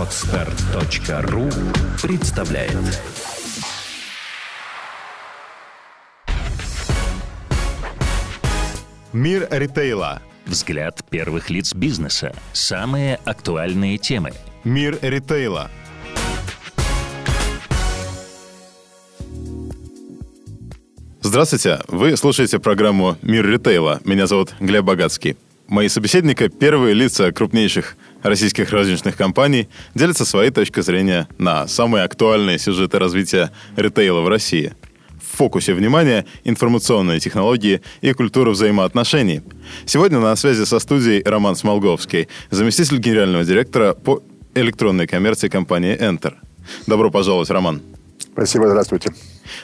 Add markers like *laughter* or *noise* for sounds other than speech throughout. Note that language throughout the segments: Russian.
Отстар.ру представляет Мир ритейла. Взгляд первых лиц бизнеса. Самые актуальные темы. Мир ритейла. Здравствуйте, вы слушаете программу «Мир ритейла». Меня зовут Глеб Богатский. Мои собеседники – первые лица крупнейших российских розничных компаний, делятся своей точкой зрения на самые актуальные сюжеты развития ритейла в России. В фокусе внимания информационные технологии и культура взаимоотношений. Сегодня на связи со студией Роман Смолговский, заместитель генерального директора по электронной коммерции компании Enter. Добро пожаловать, Роман. Спасибо, здравствуйте.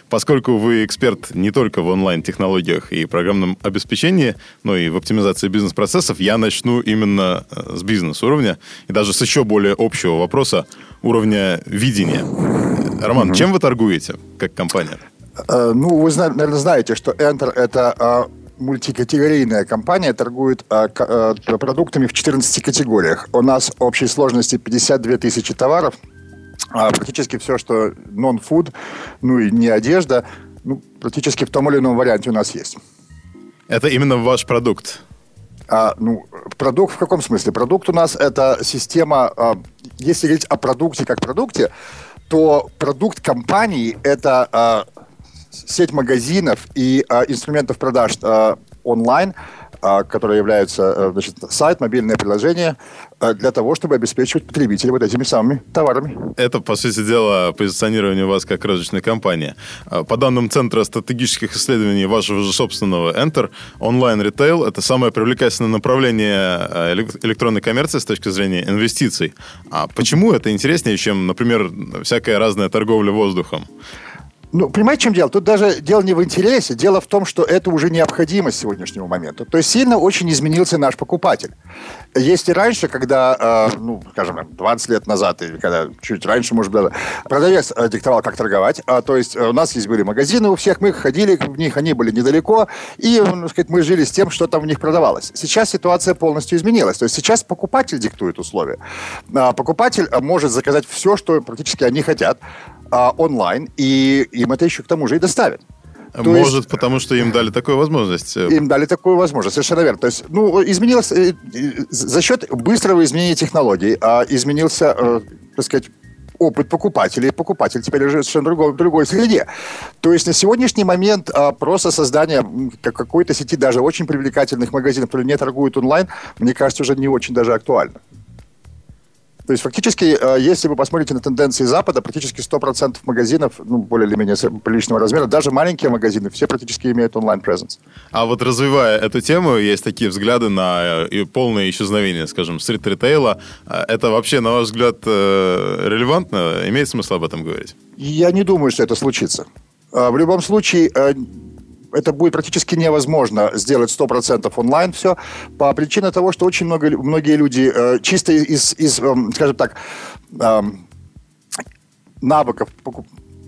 Поскольку вы эксперт не только в онлайн-технологиях и программном обеспечении, но и в оптимизации бизнес-процессов, я начну именно э, с бизнес-уровня и даже с еще более общего вопроса уровня видения. Роман, чем вы торгуете как компания? Э, ну, вы, наверное, знаете, что Enter – это э, мультикатегорийная компания, торгует продуктами в 14 категориях. У нас общей сложности 52 тысячи товаров – а практически все, что non-food, ну и не одежда, ну, практически в том или ином варианте у нас есть. Это именно ваш продукт? А, ну, продукт в каком смысле? Продукт у нас это система, а, если говорить о продукте как продукте, то продукт компании это а, сеть магазинов и а, инструментов продаж а, онлайн, а, которые являются э, значит, сайт, мобильное приложение, для того, чтобы обеспечивать потребителей вот этими самыми товарами. Это, по сути дела, позиционирование вас как розничной компании. А, по данным Центра стратегических исследований вашего же собственного Enter, онлайн-ритейл – это самое привлекательное направление э, электронной коммерции с точки зрения инвестиций. А почему это интереснее, чем, например, всякая разная торговля воздухом? Ну, понимаете, в чем дело? Тут даже дело не в интересе, дело в том, что это уже необходимость сегодняшнего момента. То есть сильно очень изменился наш покупатель. Есть и раньше, когда, э, ну, скажем, 20 лет назад, или когда чуть раньше, может быть, продавец э, диктовал, как торговать. А, то есть э, у нас есть были магазины у всех, мы ходили в них, они были недалеко, и, ну, сказать, мы жили с тем, что там в них продавалось. Сейчас ситуация полностью изменилась. То есть сейчас покупатель диктует условия. А покупатель может заказать все, что практически они хотят а, онлайн, и им это еще к тому же и доставят. То Может, есть, потому что им дали такую возможность. Им дали такую возможность, совершенно верно. То есть, ну, изменилось э, за счет быстрого изменения технологий, а изменился, э, так сказать, опыт покупателей. Покупатель теперь уже в совершенно другой, в другой среде. То есть на сегодняшний момент а, просто создание какой-то сети даже очень привлекательных магазинов, которые не торгуют онлайн, мне кажется, уже не очень даже актуально. То есть фактически, э, если вы посмотрите на тенденции Запада, практически 100% магазинов, ну, более или менее приличного размера, даже маленькие магазины, все практически имеют онлайн-презенс. А вот развивая эту тему, есть такие взгляды на э, полное исчезновение, скажем, стрит-ритейла. Э, это вообще, на ваш взгляд, релевантно? Имеет смысл об этом говорить? Я не думаю, что это случится. В любом случае, это будет практически невозможно сделать 100% онлайн все, по причине того, что очень много, многие люди э, чисто из, из э, скажем так, э, навыков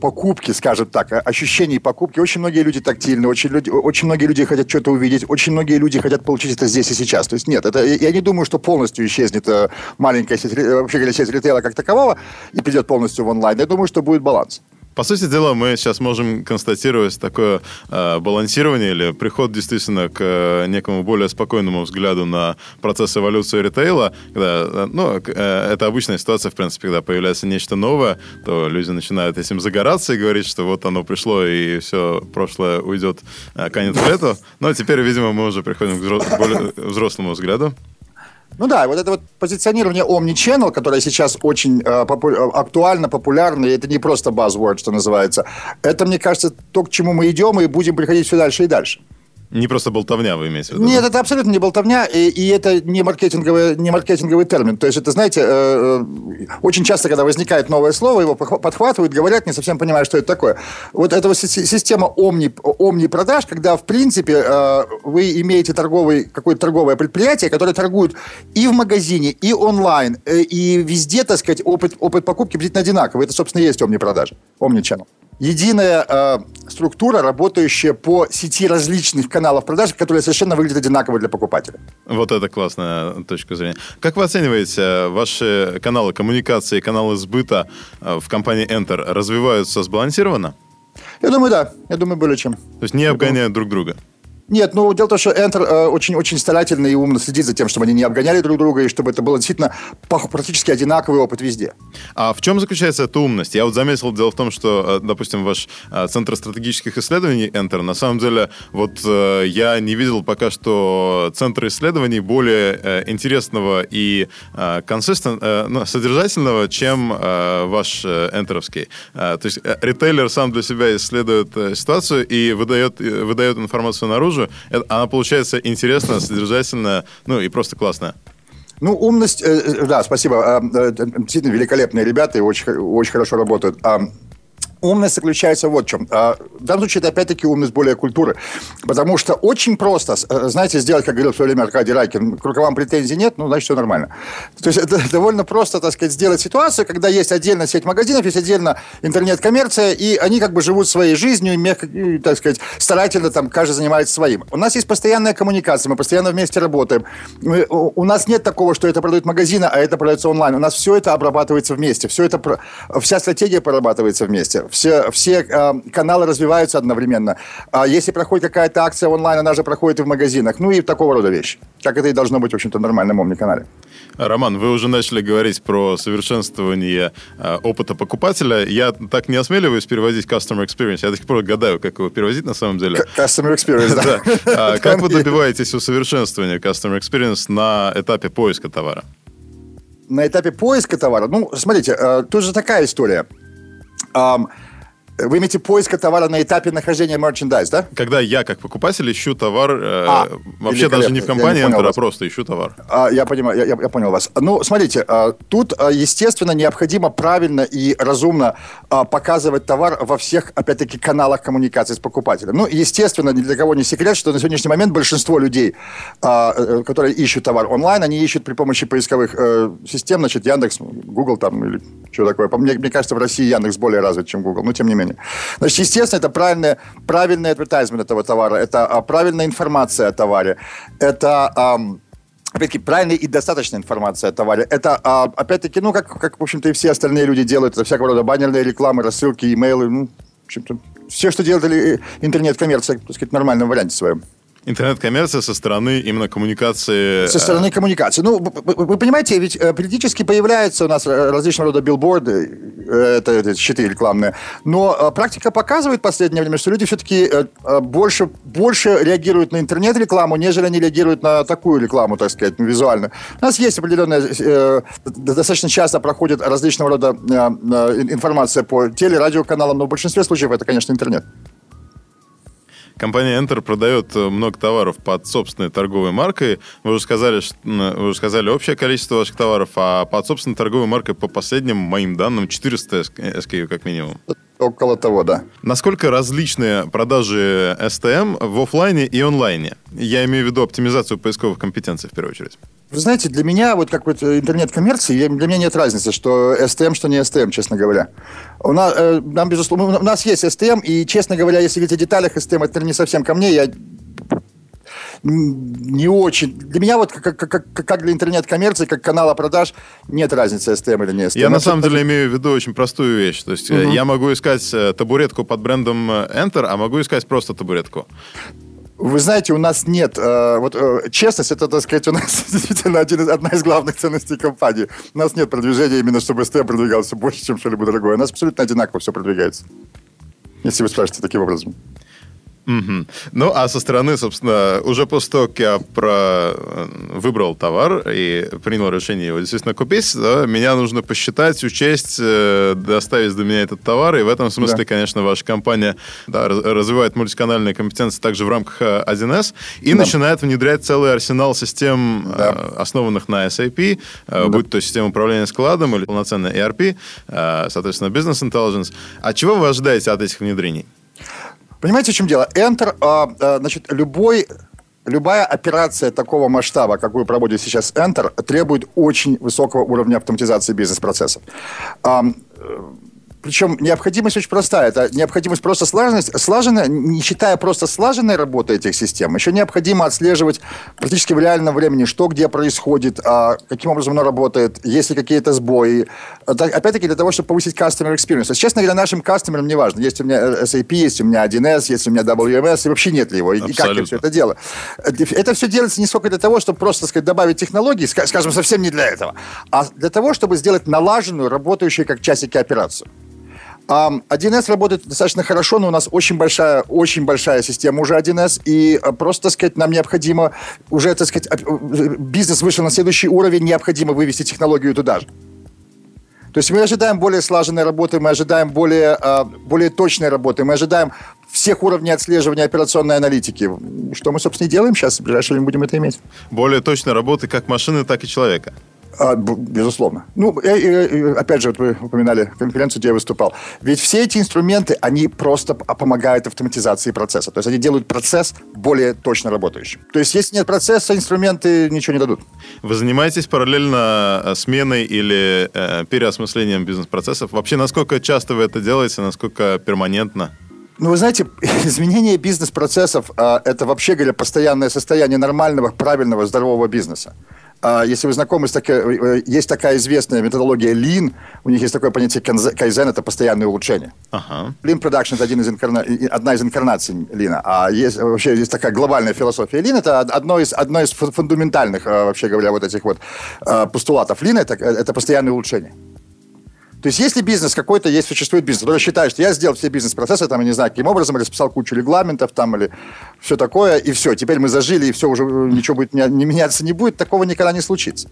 покупки, скажем так, ощущений покупки. Очень многие люди тактильны, очень, люди, очень многие люди хотят что-то увидеть, очень многие люди хотят получить это здесь и сейчас. То есть нет, это, я не думаю, что полностью исчезнет э, маленькая сеть, вообще говоря, сеть ритейла как такового и придет полностью в онлайн. Я думаю, что будет баланс. По сути дела, мы сейчас можем констатировать такое э, балансирование или приход действительно к э, некому более спокойному взгляду на процесс эволюции ритейла. Когда, э, ну, э, это обычная ситуация, в принципе, когда появляется нечто новое, то люди начинают этим загораться и говорить, что вот оно пришло и все прошлое уйдет э, конец лету. Но теперь, видимо, мы уже приходим к взрослому взгляду. Ну да, вот это вот позиционирование Omni-Channel, которое сейчас очень э, попу- э, актуально, популярно, и это не просто buzzword, что называется, это, мне кажется, то, к чему мы идем, и будем приходить все дальше и дальше. Не просто болтовня, вы имеете в виду? Нет, это абсолютно не болтовня, и, и это не маркетинговый, не маркетинговый термин. То есть это, знаете, э, э очень часто, когда возникает новое слово, его подхватывают, говорят, не совсем понимая, что это такое. Вот эта вот система омни, омни-продаж, когда, в принципе, э, вы имеете торговый, какое-то торговое предприятие, которое торгует и в магазине, и онлайн, э, и везде, так сказать, опыт, опыт покупки приблизительно одинаковый. Это, собственно, и есть омни-продажи, омни-чannel. Единая э, структура, работающая по сети различных каналов продаж, которые совершенно выглядят одинаково для покупателя. Вот это классная точка зрения. Как вы оцениваете э, ваши каналы коммуникации, каналы сбыта э, в компании Enter развиваются сбалансированно? Я думаю, да. Я думаю, более чем. То есть не обгоняют друг друга? Нет, ну дело в том, что Enter очень-очень э, старательно и умно следит за тем, чтобы они не обгоняли друг друга, и чтобы это было действительно практически одинаковый опыт везде. А в чем заключается эта умность? Я вот заметил, дело в том, что, э, допустим, ваш э, Центр стратегических исследований Enter, на самом деле, вот я не видел пока что Центра исследований более интересного и консистент, ну, содержательного, чем ваш энтеровский. То есть ритейлер сам для себя исследует ситуацию и выдает, выдает информацию наружу, наружу, она получается интересная, содержательная, ну и просто классная. Ну, умность, э, э, да, спасибо. Э, действительно великолепные ребята и очень, очень хорошо работают. Умность заключается вот в чем. А, в данном случае это опять-таки умность более культуры. Потому что очень просто, э, знаете, сделать, как говорил в свое время Аркадий Райкин, к рукавам претензий нет, ну, значит, все нормально. То есть это *laughs* довольно просто, так сказать, сделать ситуацию, когда есть отдельно сеть магазинов, есть отдельно интернет-коммерция, и они как бы живут своей жизнью, и, так сказать, старательно там каждый занимается своим. У нас есть постоянная коммуникация, мы постоянно вместе работаем. У нас нет такого, что это продают магазины, а это продается онлайн. У нас все это обрабатывается вместе, все это, вся стратегия прорабатывается вместе все, все э, каналы развиваются одновременно. А если проходит какая-то акция онлайн, она же проходит и в магазинах. Ну и такого рода вещи. Как это и должно быть, в общем-то, в нормальном омни-канале. Роман, вы уже начали говорить про совершенствование э, опыта покупателя. Я так не осмеливаюсь переводить customer experience. Я до сих пор гадаю, как его переводить на самом деле. Customer experience, да. *laughs* А *laughs* как вы добиваетесь усовершенствования customer experience на этапе поиска товара? На этапе поиска товара? Ну, смотрите, э, тут же такая история. Um, Вы имеете поиска товара на этапе нахождения мерчендайз, да? Когда я, как покупатель, ищу товар, э, а, вообще даже не в компании Enter, а просто ищу товар. А, я понимаю, я, я понял вас. Ну, смотрите, а, тут, а, естественно, необходимо правильно и разумно а, показывать товар во всех, опять-таки, каналах коммуникации с покупателем. Ну, естественно, ни для кого не секрет, что на сегодняшний момент большинство людей, а, э, которые ищут товар онлайн, они ищут при помощи поисковых э, систем, значит, Яндекс, Google там или что такое. Мне, мне кажется, в России Яндекс более развит, чем Google, но тем не менее. Значит, естественно, это правильный, правильный адвертайзмент этого товара, это а, правильная информация о товаре, это... А, опять-таки, правильная и достаточная информация о товаре. Это, а, опять-таки, ну, как, как, в общем-то, и все остальные люди делают, это всякого рода баннерные рекламы, рассылки, имейлы, ну, в общем-то, все, что делает э, интернет-коммерция, так сказать, в нормальном варианте своем. Интернет-коммерция со стороны именно коммуникации... Со стороны коммуникации. Ну, вы, вы понимаете, ведь э, периодически появляются у нас э, различного рода билборды, э, это, это щиты рекламные, но практика показывает в последнее время, что люди все-таки больше, больше реагируют на интернет-рекламу, нежели они реагируют на такую рекламу, так сказать, визуально. У нас есть определенная... Достаточно часто проходит различного рода информация по телерадиоканалам, но в большинстве случаев это, конечно, интернет. Компания Enter продает э, много товаров под собственной торговой маркой. Вы уже сказали, что, вы уже сказали общее количество ваших товаров, а под собственной торговой маркой по последним моим данным 400 SKU как минимум. Около того, да. Насколько различны продажи STM в офлайне и онлайне? Я имею в виду оптимизацию поисковых компетенций в первую очередь. Вы знаете, для меня, вот как вот интернет-коммерции, для меня нет разницы, что STM, что не STM, честно говоря. У нас, э, нам, безусловно, у нас есть STM, и, честно говоря, если говорить о деталях STM, это не совсем ко мне, я не очень. Для меня вот как, как, как для интернет-коммерции, как канала продаж, нет разницы, STM или не STM. Я на самом деле имею в виду очень простую вещь. То есть угу. я могу искать э, табуретку под брендом Enter, а могу искать просто табуретку. Вы знаете, у нас нет... Э, вот э, честность, это, так сказать, у нас *laughs* действительно один из, одна из главных ценностей компании. У нас нет продвижения именно, чтобы STM продвигался больше, чем что-либо другое. У нас абсолютно одинаково все продвигается. Если вы спрашиваете таким образом. Угу. Ну, а со стороны, собственно, уже после того, как я про... выбрал товар и принял решение его действительно купить, да, меня нужно посчитать, учесть, э, доставить до меня этот товар. И в этом смысле, да. конечно, ваша компания да, развивает мультиканальные компетенции также в рамках 1С э, и да. начинает внедрять целый арсенал систем, да. э, основанных на SAP, да. будь то система управления складом или полноценная ERP, соответственно, Business Intelligence. А чего вы ожидаете от этих внедрений? Понимаете, в чем дело? Enter, а, а, значит, любой любая операция такого масштаба, какую проводит сейчас Enter, требует очень высокого уровня автоматизации бизнес-процессов. Причем необходимость очень простая. Это необходимость просто слаженность. Слаженная, не считая просто слаженной работы этих систем, еще необходимо отслеживать практически в реальном времени, что где происходит, а, каким образом оно работает, есть ли какие-то сбои. Опять-таки для того, чтобы повысить customer experience. То есть, честно говоря, нашим кастомерам не важно, есть у меня SAP, есть у меня 1С, есть у меня WMS, и вообще нет ли его, Абсолютно. и как я все это делаю. Это все делается не сколько для того, чтобы просто, сказать, добавить технологии, скажем, совсем не для этого, а для того, чтобы сделать налаженную, работающую как часики операцию. 1С работает достаточно хорошо, но у нас очень большая, очень большая система уже 1С, и а, просто, так сказать, нам необходимо уже, так сказать, бизнес вышел на следующий уровень, необходимо вывести технологию туда же. То есть мы ожидаем более слаженной работы, мы ожидаем более, а, более точной работы, мы ожидаем всех уровней отслеживания операционной аналитики. Что мы, собственно, и делаем сейчас, в ближайшее время будем это иметь. Более точной работы как машины, так и человека. А, безусловно. Ну, опять же, вот вы упоминали конференцию, где я выступал. Ведь все эти инструменты, они просто помогают автоматизации процесса. То есть они делают процесс более точно работающим. То есть если нет процесса, инструменты ничего не дадут. Вы занимаетесь параллельно э, сменой или э, переосмыслением бизнес-процессов? Вообще, насколько часто вы это делаете, насколько перманентно? Ну, вы знаете, *laughs* изменение бизнес-процессов э, – это, вообще говоря, постоянное состояние нормального, правильного, здорового бизнеса. А, если вы знакомы с такой, э, есть такая известная методология Lean, у них есть такое понятие кайзен, это постоянное улучшение. Ага. Lean Production это один из инкарна... одна из инкарнаций Lean, а есть, вообще есть такая глобальная философия Lean, это одно из, одно из фундаментальных, э, вообще говоря, вот этих вот э, постулатов Lean, это, это постоянное улучшение. То есть, если бизнес какой-то есть, существует бизнес, который считает, что я сделал все бизнес-процессы, там, я не знаю, каким образом, или расписал кучу регламентов, там, или все такое, и все, теперь мы зажили, и все, уже ничего будет не, не меняться не будет, такого никогда не случится.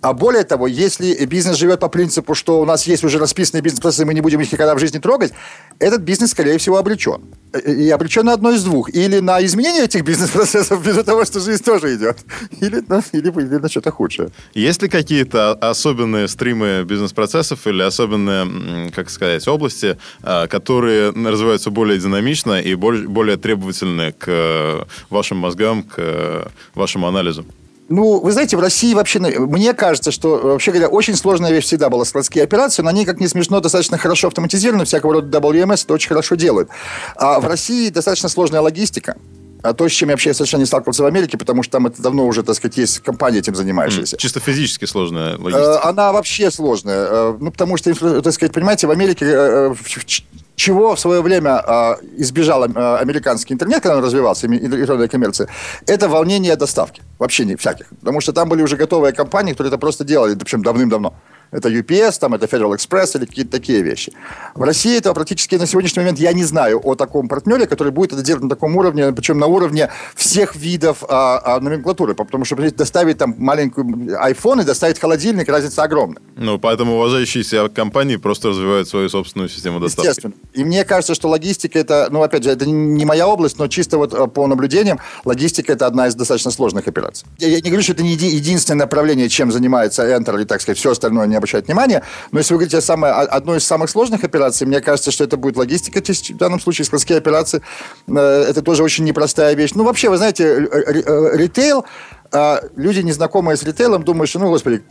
А более того, если бизнес живет по принципу, что у нас есть уже расписанные бизнес-процессы, мы не будем их никогда в жизни трогать, этот бизнес, скорее всего, обречен. И обречен на одно из двух. Или на изменение этих бизнес-процессов, *laughs* ввиду того, что жизнь тоже идет. *laughs* Или, ну, или, или на что-то худшее. Есть ли какие-то особенные стримы бизнес-процессов или особенные, как сказать, области, а, которые развиваются более динамично и более требовательны к вашим мозгам, к вашему анализу? Ну, вы знаете, в России вообще, мне кажется, что, вообще говоря, очень сложная вещь всегда была складские операции, но они, как не смешно, достаточно хорошо автоматизированы, всякого рода WMS это очень хорошо делают. А в России достаточно сложная логистика. А то, с чем я вообще совершенно не сталкивался в Америке, потому что там это давно уже, так сказать, есть компания этим занимающаяся. Чисто физически сложная логистика. Э, она вообще сложная. Э, ну, потому что, так сказать, понимаете, в Америке э, чего в свое время э, избежал э, американский интернет, когда он развивался, электронная коммерция, это волнение доставки. Вообще не всяких. Потому что там были уже готовые компании, которые это просто делали, причем давным-давно. Это UPS, там, это Federal Express или какие-то такие вещи. В России этого практически на сегодняшний момент я не знаю о таком партнере, который будет это делать на таком уровне, причем на уровне всех видов а, а, номенклатуры. Потому что доставить там маленькую iPhone и доставить холодильник, разница огромная. Ну, поэтому уважающиеся компании просто развивают свою собственную систему доставки. Естественно. И мне кажется, что логистика это, ну, опять же, это не моя область, но чисто вот э, по наблюдениям, логистика это одна из достаточно сложных операций. Я, я не говорю, что это не единственное направление, чем занимается Enter или, так сказать, все остальное не обращать внимания. Но если вы говорите о самой, одной из самых сложных операций, мне кажется, что это будет логистика, в данном случае складские операции. Э, это тоже очень непростая вещь. Ну, вообще, вы знаете, э, ритейл, а, люди, незнакомые с ритейлом, думают, что, ну, господи,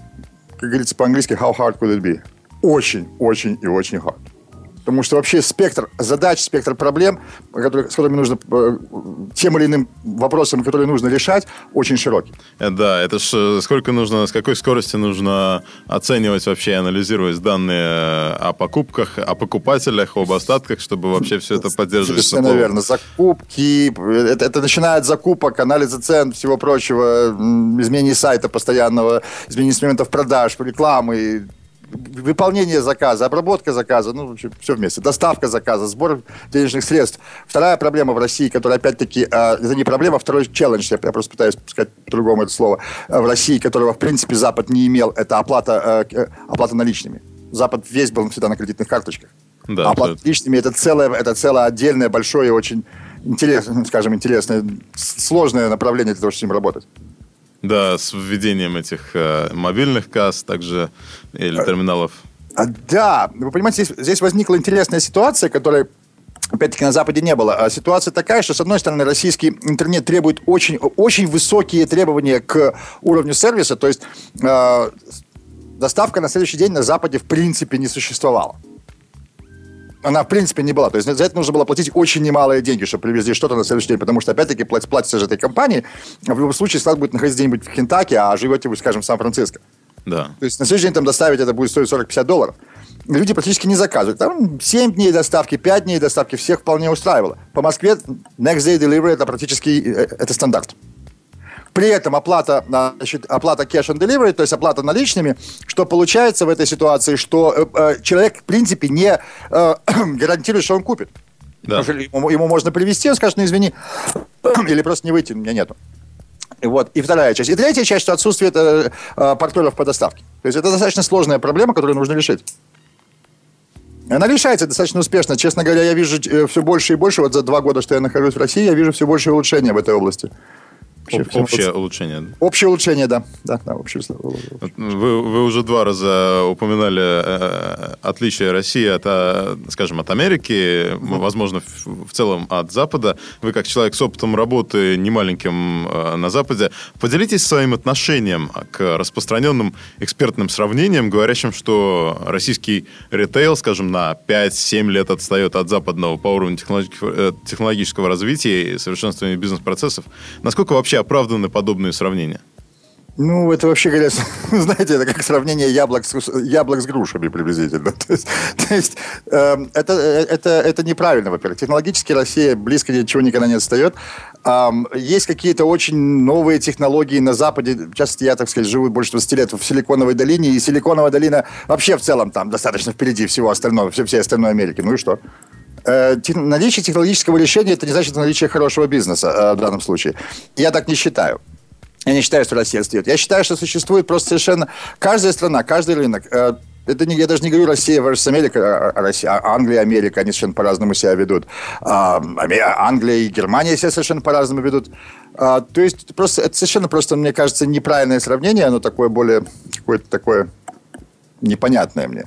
как говорится по-английски, how hard could it be? Очень, очень и очень hard. Потому что вообще спектр задач, спектр проблем, которые, с которыми нужно, э, тем или иным вопросом, которые нужно решать, очень широкий. Э, да, это ж э, сколько нужно, с какой скоростью нужно оценивать вообще, анализировать данные о покупках, о покупателях, об остатках, чтобы вообще все это поддерживать. Совершенно верно. Закупки, это, это начинает закупок, анализа цен, всего прочего, изменение сайта постоянного, изменение инструментов продаж, рекламы, выполнение заказа, обработка заказа, ну, все вместе, доставка заказа, сбор денежных средств. Вторая проблема в России, которая, опять-таки, э, это не проблема, а второй челлендж, я просто пытаюсь сказать по-другому это слово, э, в России, которого, в принципе, Запад не имел, это оплата, э, оплата наличными. Запад весь был всегда на кредитных карточках. Да, оплата абсолютно. наличными это целое, это целое отдельное, большое, очень интересное, скажем, интересное, сложное направление для того, чтобы с ним работать. Да, с введением этих э, мобильных касс также или терминалов. А, да, вы понимаете, здесь, здесь возникла интересная ситуация, которая опять-таки на Западе не было. А ситуация такая, что, с одной стороны, российский интернет требует очень, очень высокие требования к уровню сервиса, то есть э, доставка на следующий день на Западе в принципе не существовала. Она в принципе не была. То есть за это нужно было платить очень немалые деньги, чтобы привезли что-то на следующий день, потому что, опять-таки, платится, платится же этой компании. В любом случае, склад будет находиться где-нибудь в Кентаки, а живете вы, скажем, в Сан-Франциско. Да. То есть на следующий день там доставить это будет стоить 40-50 долларов. Люди практически не заказывают. Там 7 дней доставки, 5 дней доставки всех вполне устраивало. По Москве next day delivery это практически э, это стандарт. При этом оплата, значит, оплата cash on delivery, то есть оплата наличными, что получается в этой ситуации, что э, э человек, в принципе, не э, *clears throat* гарантирует, что он купит. Да. Ему, ему можно привезти, он скажет, ну извини, *clears throat* или просто не выйти, у меня нету. Вот. И вторая часть. И третья часть, что отсутствие э, э, партнеров по доставке. То есть это достаточно сложная проблема, которую нужно решить. Она решается достаточно успешно. Честно говоря, я вижу э, все больше и больше. Вот за два года, что я нахожусь в России, я вижу все больше улучшения в этой области. Вообще, общее улучшение. Общее улучшение, да. да, да общее. Вы, вы уже два раза упоминали э, отличие России от, э, скажем, от Америки, mm-hmm. возможно, в, в целом от Запада. Вы как человек с опытом работы немаленьким э, на Западе, поделитесь своим отношением к распространенным экспертным сравнениям, говорящим, что российский ритейл, скажем, на 5-7 лет отстает от западного по уровню технологического, э, технологического развития и совершенствования бизнес-процессов. Насколько вообще вообще оправданы подобные сравнения? Ну, это вообще говоря, *laughs* знаете, это как сравнение яблок с, яблок с грушами приблизительно. *laughs* То есть, то есть э, это, это, это неправильно, во-первых. Технологически Россия близко ничего никогда не отстает. Э, есть какие-то очень новые технологии на Западе. Частности, я, так сказать, живу больше 20 лет в Силиконовой долине, и Силиконовая долина вообще в целом там достаточно впереди всего остального, всей, всей остальной Америки. Ну и что? Э, наличие технологического решения это не значит наличие хорошего бизнеса э, в данном случае. Я так не считаю. Я не считаю, что Россия отстает. Я считаю, что существует просто совершенно каждая страна, каждый рынок. Э, это не, я даже не говорю Россия versus Америка, а, а Россия, а Англия, Америка, они совершенно по-разному себя ведут. Англия и Германия себя совершенно по-разному ведут. То есть просто это совершенно просто, мне кажется, неправильное сравнение, оно такое более какое-то такое непонятное мне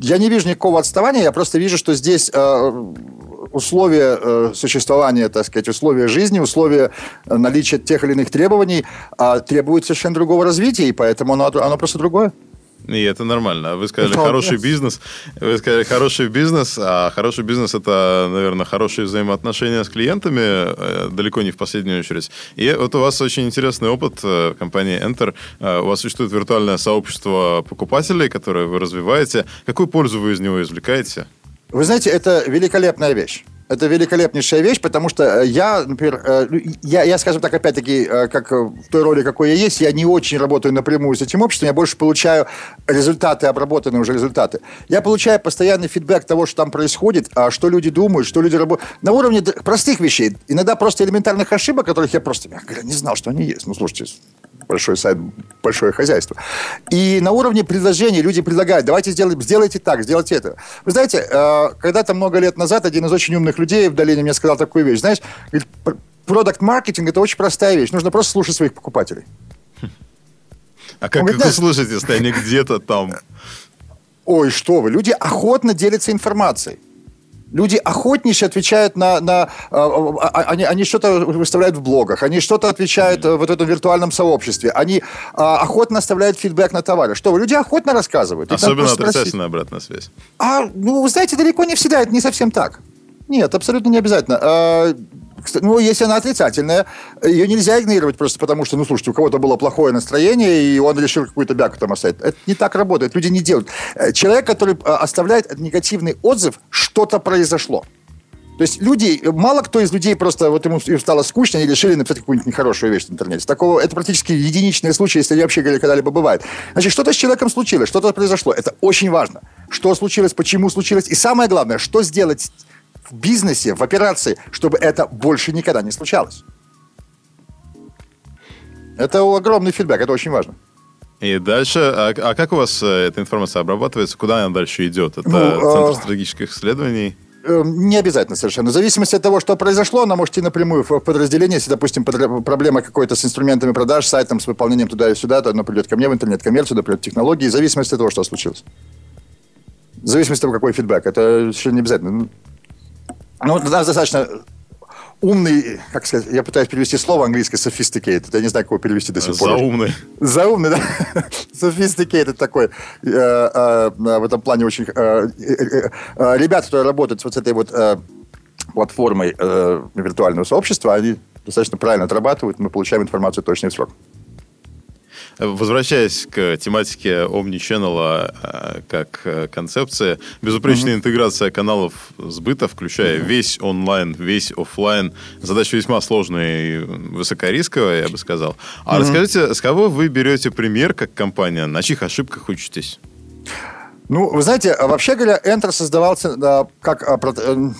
я не вижу никакого отставания, я просто вижу, что здесь э, условия э, существования, так сказать, условия жизни, условия э, наличия тех или иных требований э, требуют совершенно другого развития, и поэтому оно, оно просто другое. И это нормально. Вы сказали это хороший бизнес. Вы сказали хороший бизнес, а хороший бизнес это, наверное, хорошие взаимоотношения с клиентами, э, далеко не в последнюю очередь. И вот у вас очень интересный опыт в компании Enter. Э, у вас существует виртуальное сообщество покупателей, которое вы развиваете. Какую пользу вы из него извлекаете? Вы знаете, это великолепная вещь. Это великолепнейшая вещь, потому что э, я, например, э, ну, я, я скажем так, опять-таки, э, как в той роли, какой я есть, я не очень работаю напрямую с этим обществом, я больше получаю результаты, обработанные уже результаты. Я получаю постоянный фидбэк того, что там происходит, а что люди думают, что люди работают. На уровне простых вещей, иногда просто элементарных ошибок, которых я просто, мягко говоря, не знал, что они есть. Ну, слушайте, большой сайт, большое хозяйство. И на уровне предложений люди предлагают, давайте сделаем, сделайте так, сделайте это. Вы знаете, э, когда-то много лет назад один из очень умных людей в долине мне сказал такую вещь, знаешь, продукт-маркетинг – это очень простая вещь, нужно просто слушать своих покупателей. А как, говорит, вы слушаете, если они где-то там? Ой, что вы, люди охотно делятся информацией. Люди охотнейше отвечают на... на э, они, они что-то выставляют в блогах, они что-то отвечают mm-hmm. в этом виртуальном сообществе, они охотно оставляют фидбэк на товары. Что люди охотно рассказывают. Особенно отрицательная обратная связь. А, ну, вы знаете, далеко не всегда, это не совсем так. Нет, абсолютно не обязательно. А, ну, если она отрицательная, ее нельзя игнорировать просто потому, что, ну, слушайте, у кого-то было плохое настроение, и он решил какую-то бяку там оставить. Это не так работает, люди не делают. Э, человек, который э, оставляет негативный отзыв, что-то произошло. То есть люди, мало кто из людей просто, вот ему стало скучно, они решили написать какую-нибудь нехорошую вещь в интернете. Такого, это практически единичные случаи, если вообще когда-либо бывает. Значит, что-то с человеком случилось, что-то произошло. Это очень важно. Что случилось, почему случилось, и самое главное, что сделать в бизнесе, в операции, чтобы это больше никогда не случалось. Это огромный фидбэк, это очень важно. И дальше, а, а как у вас э, эта информация обрабатывается? Куда она дальше идет? Это ну, Центр а... стратегических исследований? Эм, не обязательно совершенно. В зависимости от того, что произошло, она может идти напрямую в подразделение. Если, допустим, проблема какой-то с инструментами продаж, сайтом, с выполнением туда и сюда, то она придет ко мне в интернет-коммерцию, да придет технологии, в зависимости от того, что случилось. В зависимости от того, какой фидбэк. Это совершенно не обязательно. Ну, достаточно умный, как сказать, я пытаюсь перевести слово английское sophisticated, я не знаю, как его перевести до сих пор. Заумный. Заумный, да. *laughs* sophisticated такой. Э, э, в этом плане очень... Э, ребята, которые работают вот с этой вот платформой виртуального сообщества, они достаточно правильно отрабатывают, мы получаем информацию точно в срок. Возвращаясь к тематике Omnichannel э, как э, концепции, безупречная mm-hmm. интеграция каналов сбыта, включая mm-hmm. весь онлайн, весь офлайн, задача весьма сложная и высокорисковая, я бы сказал. А mm-hmm. расскажите, с кого вы берете пример как компания, на чьих ошибках учитесь? Ну, вы знаете, вообще говоря, Enter создавался э, как,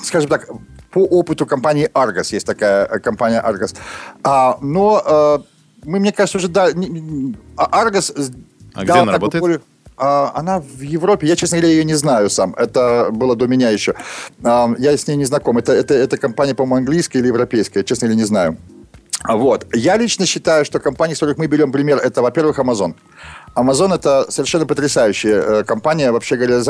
скажем так, по опыту компании Argos. Есть такая компания Argos. А, но мы, мне кажется, уже да, Аргос а где она работает? Более, а, она в Европе, я, честно говоря, ее не знаю сам. Это было до меня еще. А, я с ней не знаком. Это, это, это компания, по-моему, английская или европейская, честно говоря, не знаю. Вот. Я лично считаю, что компании, с которых мы берем пример, это, во-первых, Amazon. Amazon это совершенно потрясающая э, компания. Вообще говоря,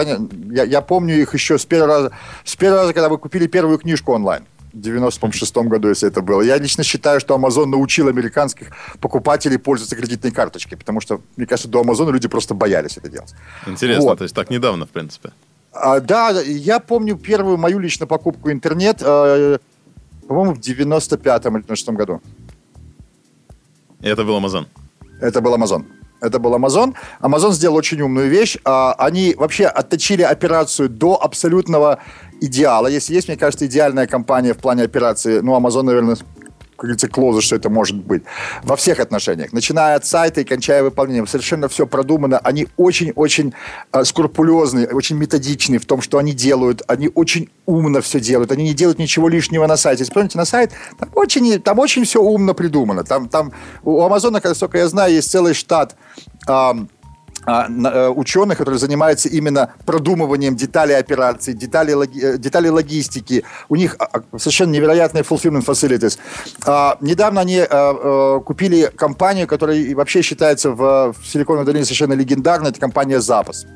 я, я помню их еще с первого раза, с первого раза, когда вы купили первую книжку онлайн 96 году, если это было. Я лично считаю, что Amazon научил американских покупателей пользоваться кредитной карточкой, потому что, мне кажется, до Амазона люди просто боялись это делать. Интересно, вот. то есть так недавно, в принципе. А, да, я помню первую мою личную покупку интернет, э, по-моему, в 95-м или 96 году. И это был Amazon? Это был Amazon. Это был Amazon. Amazon сделал очень умную вещь. А, они вообще отточили операцию до абсолютного идеала. Если есть, мне кажется, идеальная компания в плане операции, ну, Amazon, наверное, как говорится, клозы, что это может быть. Во всех отношениях. Начиная от сайта и кончая выполнением. Совершенно все продумано. Они очень-очень э, скрупулезные, очень методичные в том, что они делают. Они очень умно все делают. Они не делают ничего лишнего на сайте. Если помните, на сайт, там очень, там очень все умно придумано. Там, там у Амазона, насколько я знаю, есть целый штат э, ученых, которые занимаются именно продумыванием деталей операций, деталей, логи, э, деталей логистики. У них а, совершенно невероятные fulfillment facilities. А, недавно они э, купили компанию, которая вообще считается в, в Силиконовой долине совершенно легендарной. Это компания «Запас».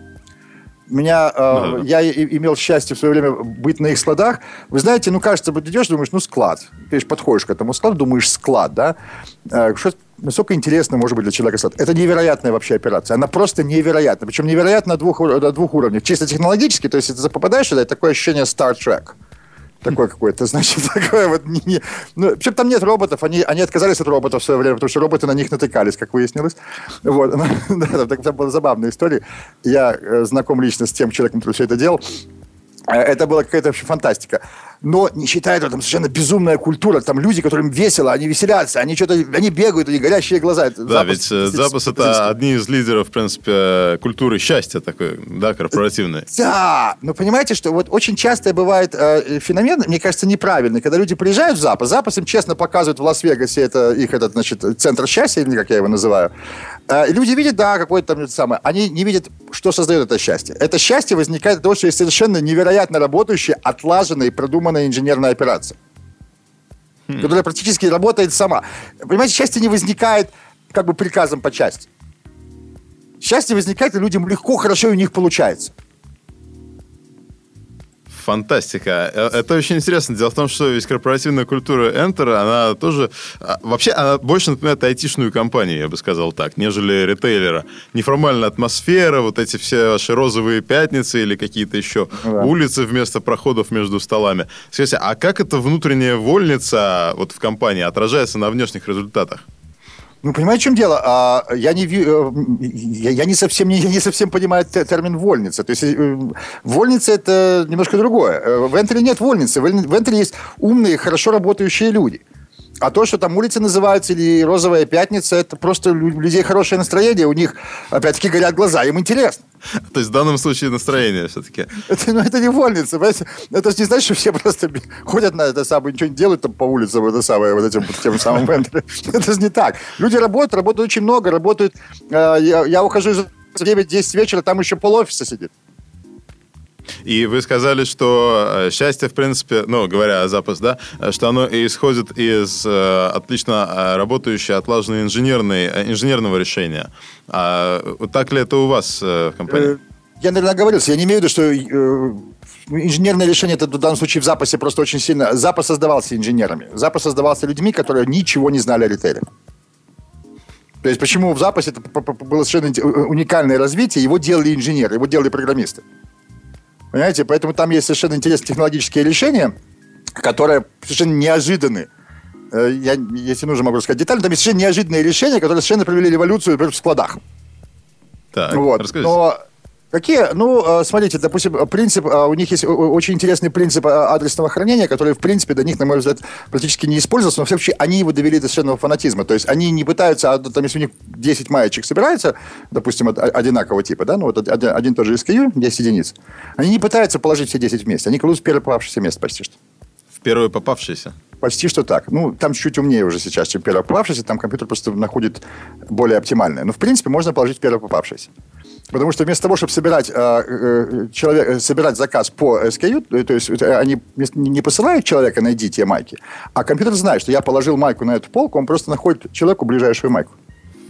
Меня, э, я и, имел счастье в свое время быть на их складах. Вы знаете, ну, кажется, вот идешь, думаешь, ну, склад. Ты подходишь к этому складу, думаешь, склад, да? Э, что, насколько интересно может быть для человека склад? Это невероятная вообще операция. Она просто невероятная. Причем невероятна на двух, на двух уровнях. Чисто технологически, то есть, ты попадаешь сюда, такое ощущение Star Trek такой какой-то, *laughs* значит, такое вот... Не, не, ну, причем там нет роботов, они, они отказались от роботов в свое время, потому что роботы на них натыкались, как выяснилось. Вот. *laughs* да, там, там была забавная история. Я э, знаком лично с тем человеком, который все это делал. Э, это была какая-то вообще фантастика но не считает это там совершенно безумная культура. Там люди, которым весело, они веселятся, они что-то, они бегают, у них горящие глаза. Да, запас, ведь э, запас это одни из лидеров, в принципе, культуры счастья такой, да, корпоративной. Да, но понимаете, что вот очень часто бывает э, феномен, мне кажется, неправильный, когда люди приезжают в запас, запас им честно показывают в Лас-Вегасе, это их этот, значит, центр счастья, или как я его называю, э, люди видят, да, какое-то там самое, они не видят, что создает это счастье. Это счастье возникает от того, что есть совершенно невероятно работающая, отлаженная и продуманная инженерная операция, хм. которая практически работает сама. Понимаете, счастье не возникает как бы приказом по части. Счастье возникает, и людям легко, хорошо, и у них получается фантастика. Э, это очень интересно. Дело в том, что ведь корпоративная культура Enter, она тоже... А, вообще, она больше напоминает айтишную компанию, я бы сказал так, нежели ритейлера. Неформальная атмосфера, вот эти все ваши розовые пятницы или какие-то еще да. улицы вместо проходов между столами. Скажите, а как эта внутренняя вольница вот в компании отражается на внешних результатах? Ну, понимаете, в чем дело? А, я, не, э, я, я, не совсем, я не совсем понимаю термин «вольница». То есть э, вольница – это немножко другое. Э, в Энтеле нет вольницы. В Энтеле есть умные, хорошо работающие люди – а то, что там улицы называются или «Розовая пятница», это просто у людей хорошее настроение, у них, опять-таки, горят глаза, им интересно. *laughs* То есть в данном случае настроение все-таки. Это, ну, это не вольница, понимаете? Это же не значит, что все просто ходят на это самое, ничего не делают там по улицам, это самое, вот этим тем самым *laughs* Это же не так. Люди работают, работают очень много, работают... Э, я, я ухожу из 9-10 вечера, там еще пол офиса сидит. И вы сказали, что э, счастье, в принципе, ну, говоря о запас, да, э, что оно исходит из э, отлично работающей, отлаженной инженерной, инженерного решения. А так ли это у вас в компании? Я, наверное, оговорился. Я не имею в виду, что инженерное решение, это в данном случае в запасе просто очень сильно... Запас создавался инженерами. Запас создавался людьми, которые ничего не знали о ритейле. То есть почему в запасе это было совершенно уникальное развитие, его делали инженеры, его делали программисты. Понимаете, поэтому там есть совершенно интересные технологические решения, которые совершенно неожиданные. Э, я, если нужно, могу сказать детально. Там есть совершенно неожиданные решения, которые совершенно провели революцию например, в складах. Так, вот. расскажите. Но Какие? Ну, э, смотрите, допустим, принцип, э, у них есть очень интересный принцип адресного хранения, который, в принципе, до них, на мой взгляд, практически не использовался, но все-таки они его довели до совершенного фанатизма. То есть они не пытаются, а, там, если у них 10 маечек собирается, допустим, одинакового типа, да, ну вот один, один тот же SKU, 10 единиц, они не пытаются положить все 10 вместе, они кладут в первое попавшееся место почти что. В первое попавшееся? Почти что так. Ну, там чуть умнее уже сейчас, чем первое попавшееся. Там компьютер просто находит более оптимальное. Но, в принципе, можно положить первое попавшееся. Потому что вместо того, чтобы собирать, э, э, человек, э, собирать заказ по SKU, э, то есть они не посылают человека найди те майки, а компьютер знает, что я положил майку на эту полку, он просто находит человеку ближайшую майку.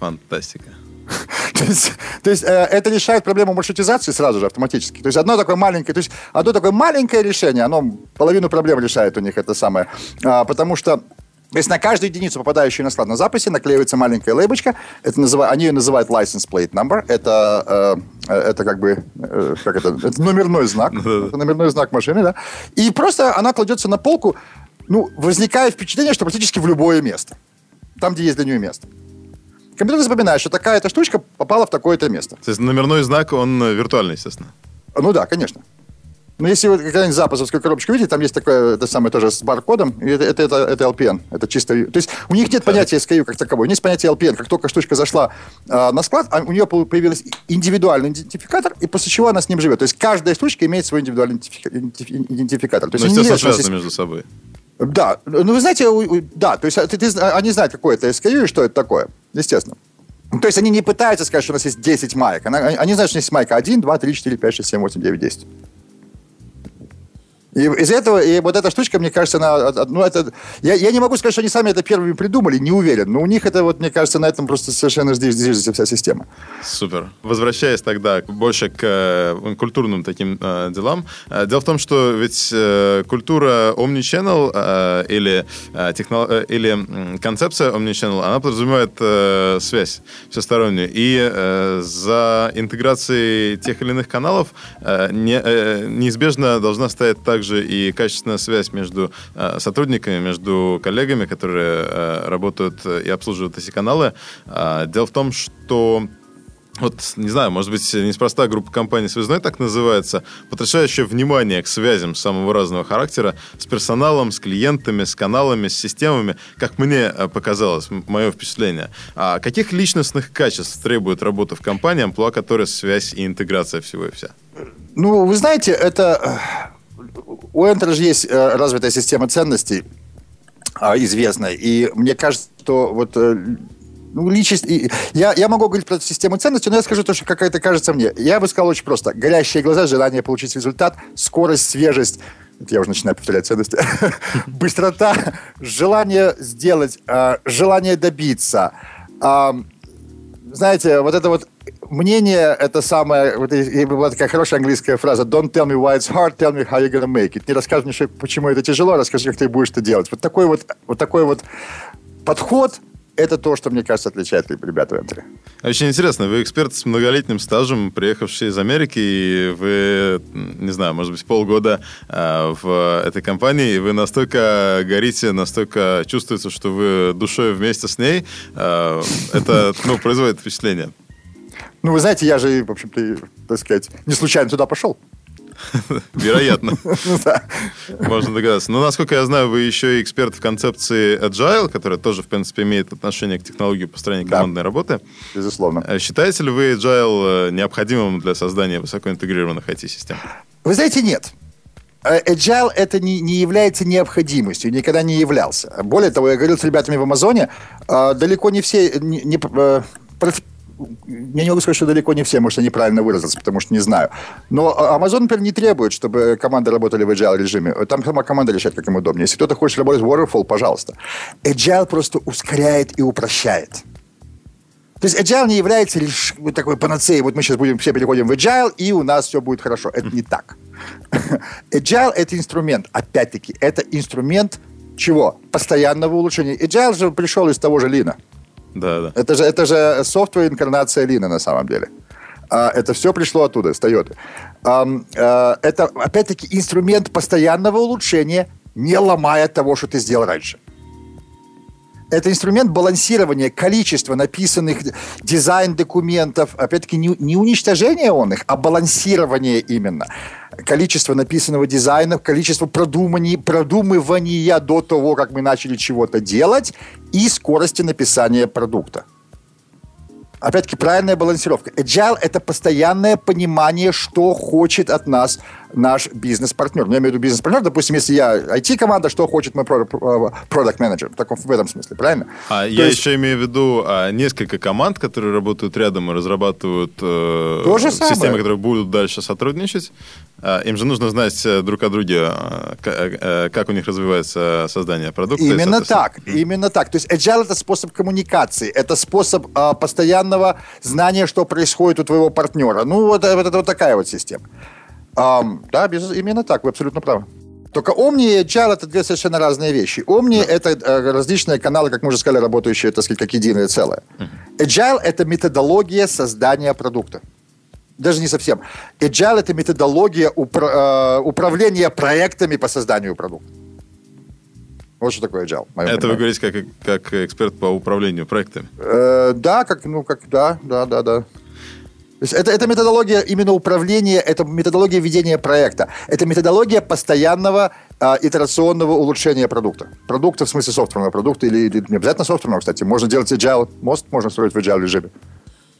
Фантастика. *laughs* то есть, то есть э, это решает проблему маршрутизации сразу же автоматически. То есть одно такое маленькое, то есть одно такое маленькое решение, оно половину проблем решает у них это самое. А, потому что то есть на каждую единицу, попадающую на склад на записи, наклеивается маленькая лейбочка. Это называют, они ее называют license plate number. Это, э, это как бы э, как это, это номерной знак. это номерной знак машины, да. И просто она кладется на полку. Ну, возникает впечатление, что практически в любое место. Там, где есть для нее место. Компьютер запоминает, что такая-то штучка попала в такое-то место. То есть номерной знак, он виртуальный, естественно. Ну да, конечно. Но если вы когда-нибудь запасовскую коробочку видите, там есть такое, это самое тоже с баркодом, это, это, это, это LPN. Это чисто... То есть у них нет понятия SKU как таковой, у них есть понятие LPN. Как только штучка зашла э, на склад, а у нее появился индивидуальный идентификатор, и после чего она с ним живет. То есть каждая штучка имеет свой индивидуальный идентификатор. То есть Но, естественно, связаны между собой. Да, ну вы знаете, да, то есть ты, ты, они знают, какое это SKU и что это такое, естественно. То есть они не пытаются сказать, что у нас есть 10 маек. Они знают, что у нас есть майка 1, 2, 3, 4, 5, 6, 7, 8, 9, 10. И из этого, и вот эта штучка, мне кажется, она, ну, это, я, я не могу сказать, что они сами это первыми придумали, не уверен, но у них это, вот, мне кажется, на этом просто совершенно движется вся система. Супер. Возвращаясь тогда больше к э, культурным таким э, делам, э, дело в том, что ведь э, культура Omnichannel э, или, э, техно, э, или концепция Omnichannel, она подразумевает э, связь всестороннюю, и э, за интеграцией тех или иных каналов э, не, э, неизбежно должна стоять также также и качественная связь между э, сотрудниками, между коллегами, которые э, работают и обслуживают эти каналы. Э, дело в том, что вот, не знаю, может быть, неспроста группа компаний «Связной» так называется, потрясающее внимание к связям самого разного характера с персоналом, с клиентами, с каналами, с системами, как мне показалось, мое впечатление. А каких личностных качеств требует работа в компании, амплуа которой связь и интеграция всего и вся? Ну, вы знаете, это у Enter же есть э, развитая система ценностей, а, известная. И мне кажется, что вот э, ну, личность... Я, я могу говорить про систему ценностей, но я скажу то, что какая-то кажется мне. Я бы сказал очень просто. Горящие глаза, желание получить результат, скорость, свежесть. Это я уже начинаю повторять ценности. *laughs* Быстрота, желание сделать, э, желание добиться. Знаете, вот это вот мнение это самое, вот была такая хорошая английская фраза «Don't tell me why it's hard, tell me how you're gonna make it». Не расскажи мне, почему это тяжело, расскажи, как ты будешь это делать. Вот такой вот, вот такой вот подход – это то, что, мне кажется, отличает ребят в Энтере. Очень интересно. Вы эксперт с многолетним стажем, приехавший из Америки, и вы, не знаю, может быть, полгода э, в этой компании, и вы настолько горите, настолько чувствуется, что вы душой вместе с ней. Э, это, ну, производит впечатление. Ну, вы знаете, я же, в общем-то, так сказать, не случайно туда пошел. *laughs* Вероятно. Можно догадаться. Но, насколько я знаю, вы еще и эксперт в концепции Agile, которая тоже, в принципе, имеет отношение к технологии построения командной работы. Безусловно. Э, считаете ли вы Agile э, необходимым для создания высокоинтегрированных IT-систем? Вы знаете, нет. Э, Agile это не, не является необходимостью, никогда не являлся. Более того, я говорил с ребятами в Амазоне, далеко не все не, не, я не могу сказать, что далеко не все, может, я неправильно выразился, потому что не знаю. Но Amazon, например, не требует, чтобы команды работали в agile режиме. Там сама команда решает, как им удобнее. Если кто-то хочет работать в Waterfall, пожалуйста. Agile просто ускоряет и упрощает. То есть agile не является лишь вот такой панацеей. Вот мы сейчас будем все переходим в agile, и у нас все будет хорошо. Это не так. *laughs* Agile – это инструмент, опять-таки, это инструмент чего? Постоянного улучшения. Agile же пришел из того же Лина. Да, да. Это же, это же софтвер инкарнация Лина на самом деле. А, это все пришло оттуда, с Toyota. А, это, опять-таки, инструмент постоянного улучшения, не ломая того, что ты сделал раньше. Это инструмент балансирования количества написанных дизайн-документов, опять-таки не, не уничтожение он их, а балансирование именно. Количество написанного дизайна, количество продуманий, продумывания до того, как мы начали чего-то делать, и скорости написания продукта. Опять-таки, правильная балансировка. Agile – это постоянное понимание, что хочет от нас наш бизнес-партнер. Ну, я имею в виду бизнес-партнер, допустим, если я IT-команда, что хочет мой продукт-менеджер. В, таком, в этом смысле, правильно? А То я есть... еще имею в виду а, несколько команд, которые работают рядом и разрабатывают э, То же системы, самое. которые будут дальше сотрудничать. А, им же нужно знать э, друг о друге, а, э, как у них развивается создание продукта. Именно так, именно так. То есть agile – это способ коммуникации, это способ а, постоянного знания, что происходит у твоего партнера. Ну, вот, вот это вот такая вот система. Да, именно так, вы абсолютно правы. Только Omni и Agile это две совершенно разные вещи. Omni да. это э, различные каналы, как мы уже сказали, работающие, так сказать, как единое целое. Agile это методология создания продукта. Даже не совсем. Agile это методология упра- э, управления проектами по созданию продукта. Вот что такое agile. Это понимании. вы говорите как, как эксперт по управлению проектами? Э, да, как, ну, как, да, да, да, да. То есть это, это методология именно управления, это методология ведения проекта. Это методология постоянного э, итерационного улучшения продукта. Продукта в смысле софтверного продукта или, или не обязательно софтверного, кстати. Можно делать agile, мост можно строить в agile режиме.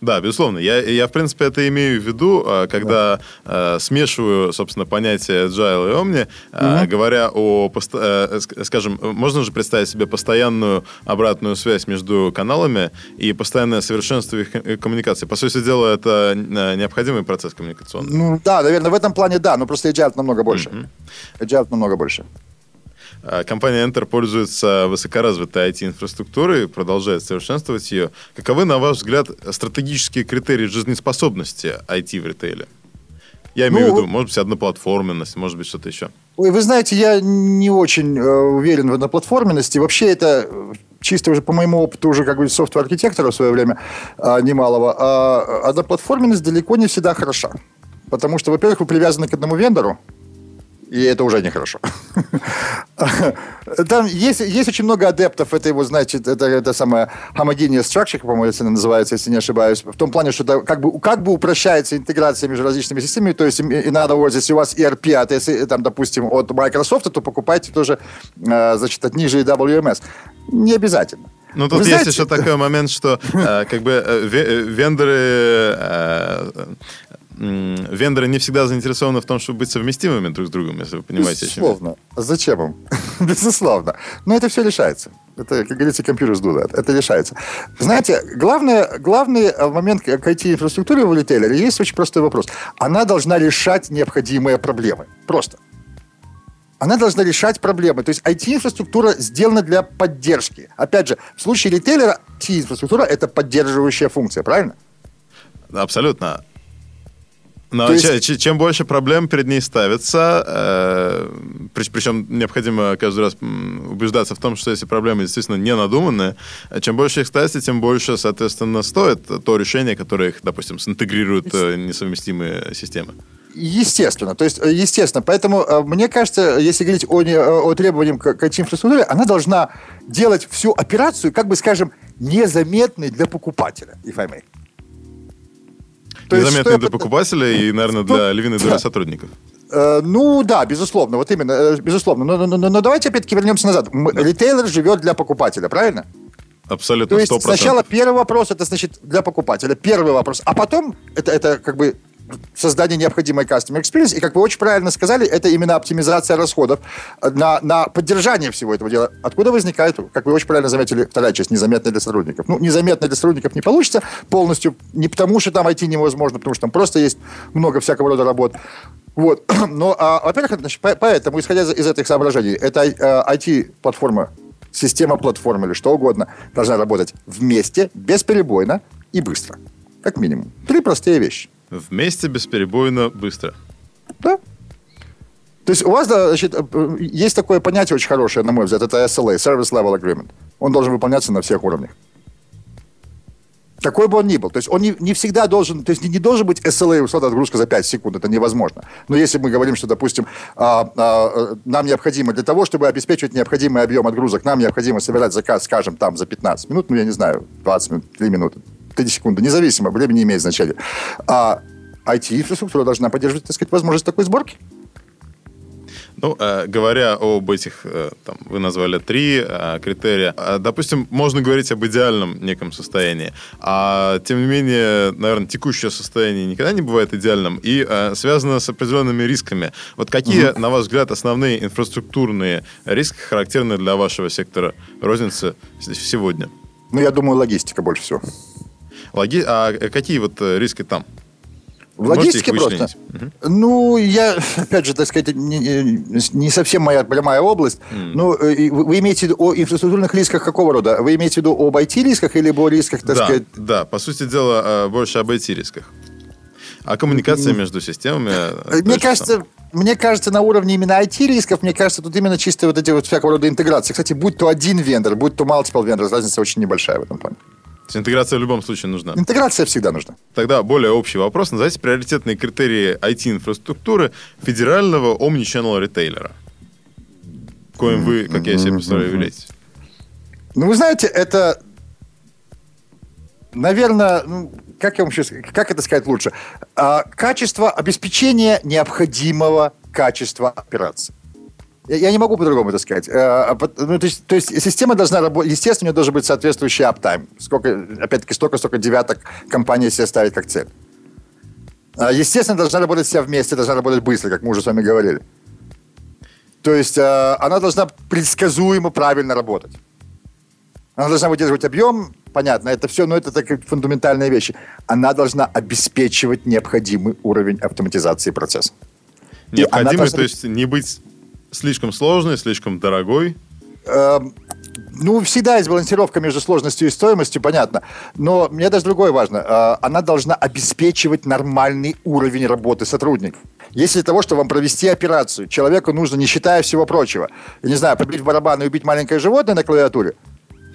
Да, безусловно. Я, я, в принципе, это имею в виду, а, когда да. смешиваю, собственно, понятие agile и omni, угу. говоря о, э, скажем, можно же представить себе постоянную обратную связь между каналами и постоянное совершенство их э, коммуникации. По сути дела, это необходимый процесс коммуникационный. Ну, да, наверное, в этом плане да, но просто agile намного больше. Угу. Agile намного больше. А, компания Enter пользуется высокоразвитой IT-инфраструктурой, продолжает совершенствовать ее. Каковы, на ваш взгляд, стратегические критерии жизнеспособности IT в ритейле? Я имею ну, в виду, может быть, одноплатформенность, может быть, что-то еще. Ой, вы знаете, я не очень э, уверен в одноплатформенности. Вообще это э, чисто уже по моему опыту уже как бы софтвер-архитектора в свое время э, немалого. А одноплатформенность далеко не всегда хороша. Потому что, во-первых, вы привязаны к одному вендору, и это уже нехорошо. *laughs* Там есть, есть очень много адептов этой, вот, значит, это, это самое homogenious structure, по-моему, это называется, если не ошибаюсь, в том плане, что как бы, как бы упрощается интеграция между различными системами, то есть, и надо вот, если у вас ERP, а если, там, допустим, от Microsoft, то покупайте тоже, э, значит, от ниже WMS. Не обязательно. Ну, тут Вы есть знаете... еще такой момент, что э, как бы э, вендоры вендоры не всегда заинтересованы в том, чтобы быть совместимыми друг с другом, если вы понимаете, Безусловно. Зачем им? *laughs* Безусловно. Но это все решается. Это, как говорится, компьютер сдудает. Это решается. Знаете, главное, главный момент к IT-инфраструктуре в ритейлере есть очень простой вопрос. Она должна решать необходимые проблемы. Просто. Она должна решать проблемы. То есть IT-инфраструктура сделана для поддержки. Опять же, в случае ритейлера IT-инфраструктура – это поддерживающая функция, правильно? Абсолютно. Но есть... чем больше проблем перед ней ставится, э, причем необходимо каждый раз убеждаться в том, что эти проблемы действительно не надуманные, чем больше их ставится, тем больше, соответственно, стоит то решение, которое их, допустим, синтегрирует э, несовместимые системы. Естественно, то есть, э, естественно. Поэтому, э, мне кажется, если говорить о, о требованиях к IT-инфраструктуре, она должна делать всю операцию, как бы, скажем, незаметной для покупателя, if I may. То Незаметный для покупателя и, наверное, для львиной доли сотрудников. Э, ну да, безусловно, вот именно, э, безусловно. Но, но, но, но давайте опять-таки вернемся назад. Да. Ритейлер живет для покупателя, правильно? Абсолютно, То есть 100%. сначала первый вопрос, это значит для покупателя, первый вопрос, а потом это, это как бы создание необходимой customer experience. И, как вы очень правильно сказали, это именно оптимизация расходов на, на поддержание всего этого дела. Откуда возникает, как вы очень правильно заметили, вторая часть, незаметная для сотрудников. Ну, незаметно для сотрудников не получится полностью, не потому что там IT невозможно, потому что там просто есть много всякого рода работ. Вот. *clears throat* Но, а, во-первых, значит, поэтому, исходя из, из этих соображений, это IT-платформа, система платформы или что угодно должна работать вместе, бесперебойно и быстро. Как минимум. Три простые вещи. Вместе, бесперебойно, быстро. Да. То есть у вас значит, э, есть такое понятие очень хорошее, на мой взгляд, это SLA, Service Level Agreement. Он должен выполняться на всех уровнях. Какой бы он ни был. То есть он не, не всегда должен, то есть не, не должен быть SLA, условно, отгрузка за 5 секунд, это невозможно. Но если мы говорим, что, допустим, а, а, нам необходимо для того, чтобы обеспечивать необходимый объем отгрузок, нам необходимо собирать заказ, скажем, там за 15 минут, ну, я не знаю, 20 минут, 3 минуты, 3 секунды, независимо, время не имеет значения. А IT-инфраструктура должна поддерживать, так сказать, возможность такой сборки. Ну, э, говоря об этих, э, там, вы назвали три э, критерия, э, допустим, можно говорить об идеальном неком состоянии, а тем не менее, наверное, текущее состояние никогда не бывает идеальным и э, связано с определенными рисками. Вот какие, угу. на ваш взгляд, основные инфраструктурные риски характерны для вашего сектора розницы сегодня? Ну, я думаю, логистика больше всего. Логи... А какие вот э, риски там? В логистике просто. Угу. Ну, я, *laughs* опять же, так сказать, не, не совсем моя прямая область. Mm. Ну, вы, вы имеете в виду о инфраструктурных рисках какого рода? Вы имеете в виду об IT-рисках или о рисках, так да, сказать? Да, по сути дела, э, больше об IT-рисках. А коммуникация mm. между системами... Э, мне кажется, мне кажется, на уровне именно IT-рисков, мне кажется, тут именно чисто вот эти вот всякого рода интеграции. Кстати, будь то один вендор, будь то multiple vendors, разница очень небольшая в этом плане. Интеграция в любом случае нужна. Интеграция всегда нужна. Тогда более общий вопрос. Назовите приоритетные критерии IT-инфраструктуры федерального omnichannel ритейлера. Коим вы, как я себе представляю, являетесь. Ну, вы знаете, это, наверное, ну, как я вам сейчас, как это сказать лучше? А, качество обеспечения необходимого качества операции. Я, не могу по-другому это сказать. Э, а ну, то, есть, то есть система должна работать, естественно, у нее должен быть соответствующий аптайм. Сколько, опять-таки, столько, столько девяток компания себе ставит как цель. А, естественно, должна работать вся вместе, должна работать быстро, как мы уже с вами говорили. То есть э, она должна предсказуемо правильно работать. Она должна выдерживать объем, понятно, это все, но это такие фундаментальные вещи. Она должна обеспечивать необходимый уровень автоматизации процесса. Необходимый, должна... то есть не быть слишком сложный, слишком дорогой? Эм, ну, всегда есть балансировка между сложностью и стоимостью, понятно. Но мне даже другое важно. Э, она должна обеспечивать нормальный уровень работы сотрудников. Если для того, чтобы вам провести операцию, человеку нужно, не считая всего прочего, не знаю, побить барабан и убить маленькое животное на клавиатуре,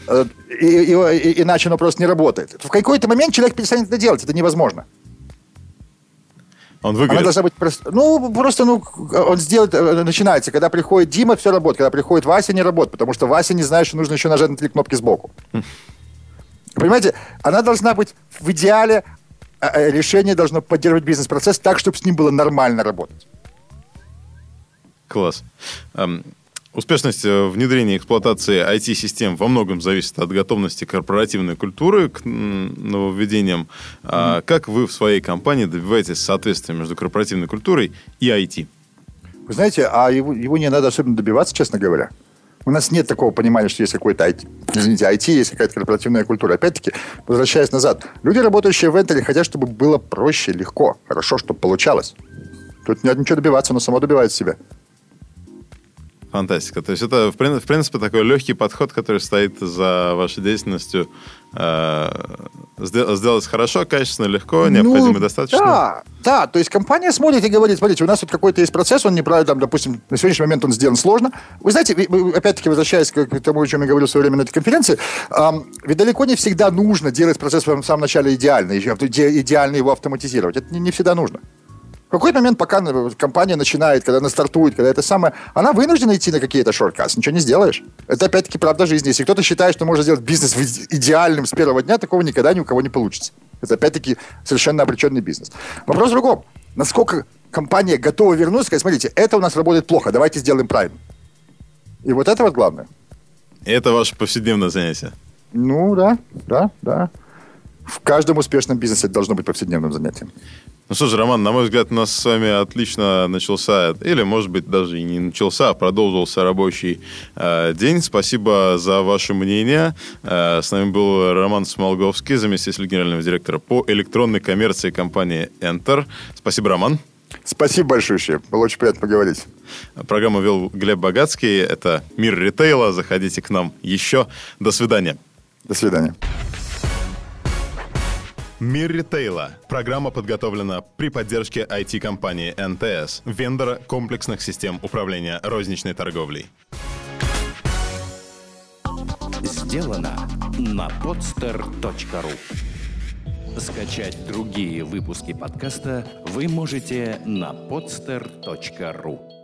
э, и, и, и, иначе оно просто не работает. В какой-то момент человек перестанет это делать. Это невозможно. Он выиграет. Она должна быть просто, ну, просто, ну, он сделает, э, начинается, когда приходит Дима, все работает, когда приходит Вася, не работает, потому что Вася не знает, что нужно еще нажать на три кнопки сбоку. *laughs* Понимаете, она должна быть в идеале, а, а, решение должно поддерживать бизнес-процесс так, чтобы с ним было нормально работать. Класс. Успешность э, внедрения и эксплуатации IT-систем во многом зависит от готовности корпоративной культуры к нововведениям. Mm-hmm. Как вы в своей компании добиваетесь соответствия между корпоративной культурой и IT? Вы знаете, а его, его не надо особенно добиваться, честно говоря. У нас нет такого понимания, что есть какой-то IT. Извините, IT, есть какая-то корпоративная культура. Опять-таки, возвращаясь назад, люди, работающие в Энтеле, хотят, чтобы было проще, легко, хорошо, чтобы получалось. Тут не надо ничего добиваться, оно само добивает себя. Фантастика. То есть это, в принципе, такой легкий подход, который стоит за вашей деятельностью. Э, сделать хорошо, качественно, легко, ну, необходимо достаточно. Да, да. То есть компания смотрит и говорит, смотрите, у нас тут какой-то есть процесс, он неправильно, там, допустим, на сегодняшний момент он сделан сложно. Вы знаете, опять-таки, возвращаясь к тому, о чем я говорил в свое время на этой конференции, ведь далеко не всегда нужно делать процесс в самом начале идеально, идеально его автоматизировать. Это не всегда нужно. В какой-то момент, пока компания начинает, когда она стартует, когда это самое, она вынуждена идти на какие-то шорткасы, ничего не сделаешь. Это опять-таки правда жизни. Если кто-то считает, что можно сделать бизнес идеальным с первого дня, такого никогда ни у кого не получится. Это опять-таки совершенно обреченный бизнес. Вопрос в другом. Насколько компания готова вернуться, сказать, смотрите, это у нас работает плохо, давайте сделаем правильно. И вот это вот главное. И это ваше повседневное занятие? Ну, да, да, да. В каждом успешном бизнесе это должно быть повседневным занятием. Ну что ж, Роман, на мой взгляд, у нас с вами отлично начался, или, может быть, даже и не начался, а продолжился рабочий э, день. Спасибо за ваше мнение. Э, с нами был Роман Смолговский, заместитель генерального директора по электронной коммерции компании Enter. Спасибо, Роман. Спасибо большое. Было очень приятно поговорить. Программу вел Глеб Богатский. Это «Мир ритейла». Заходите к нам еще. До свидания. До свидания. Мир ритейла. Программа подготовлена при поддержке IT-компании НТС, вендора комплексных систем управления розничной торговлей. Сделано на podster.ru Скачать другие выпуски подкаста вы можете на podster.ru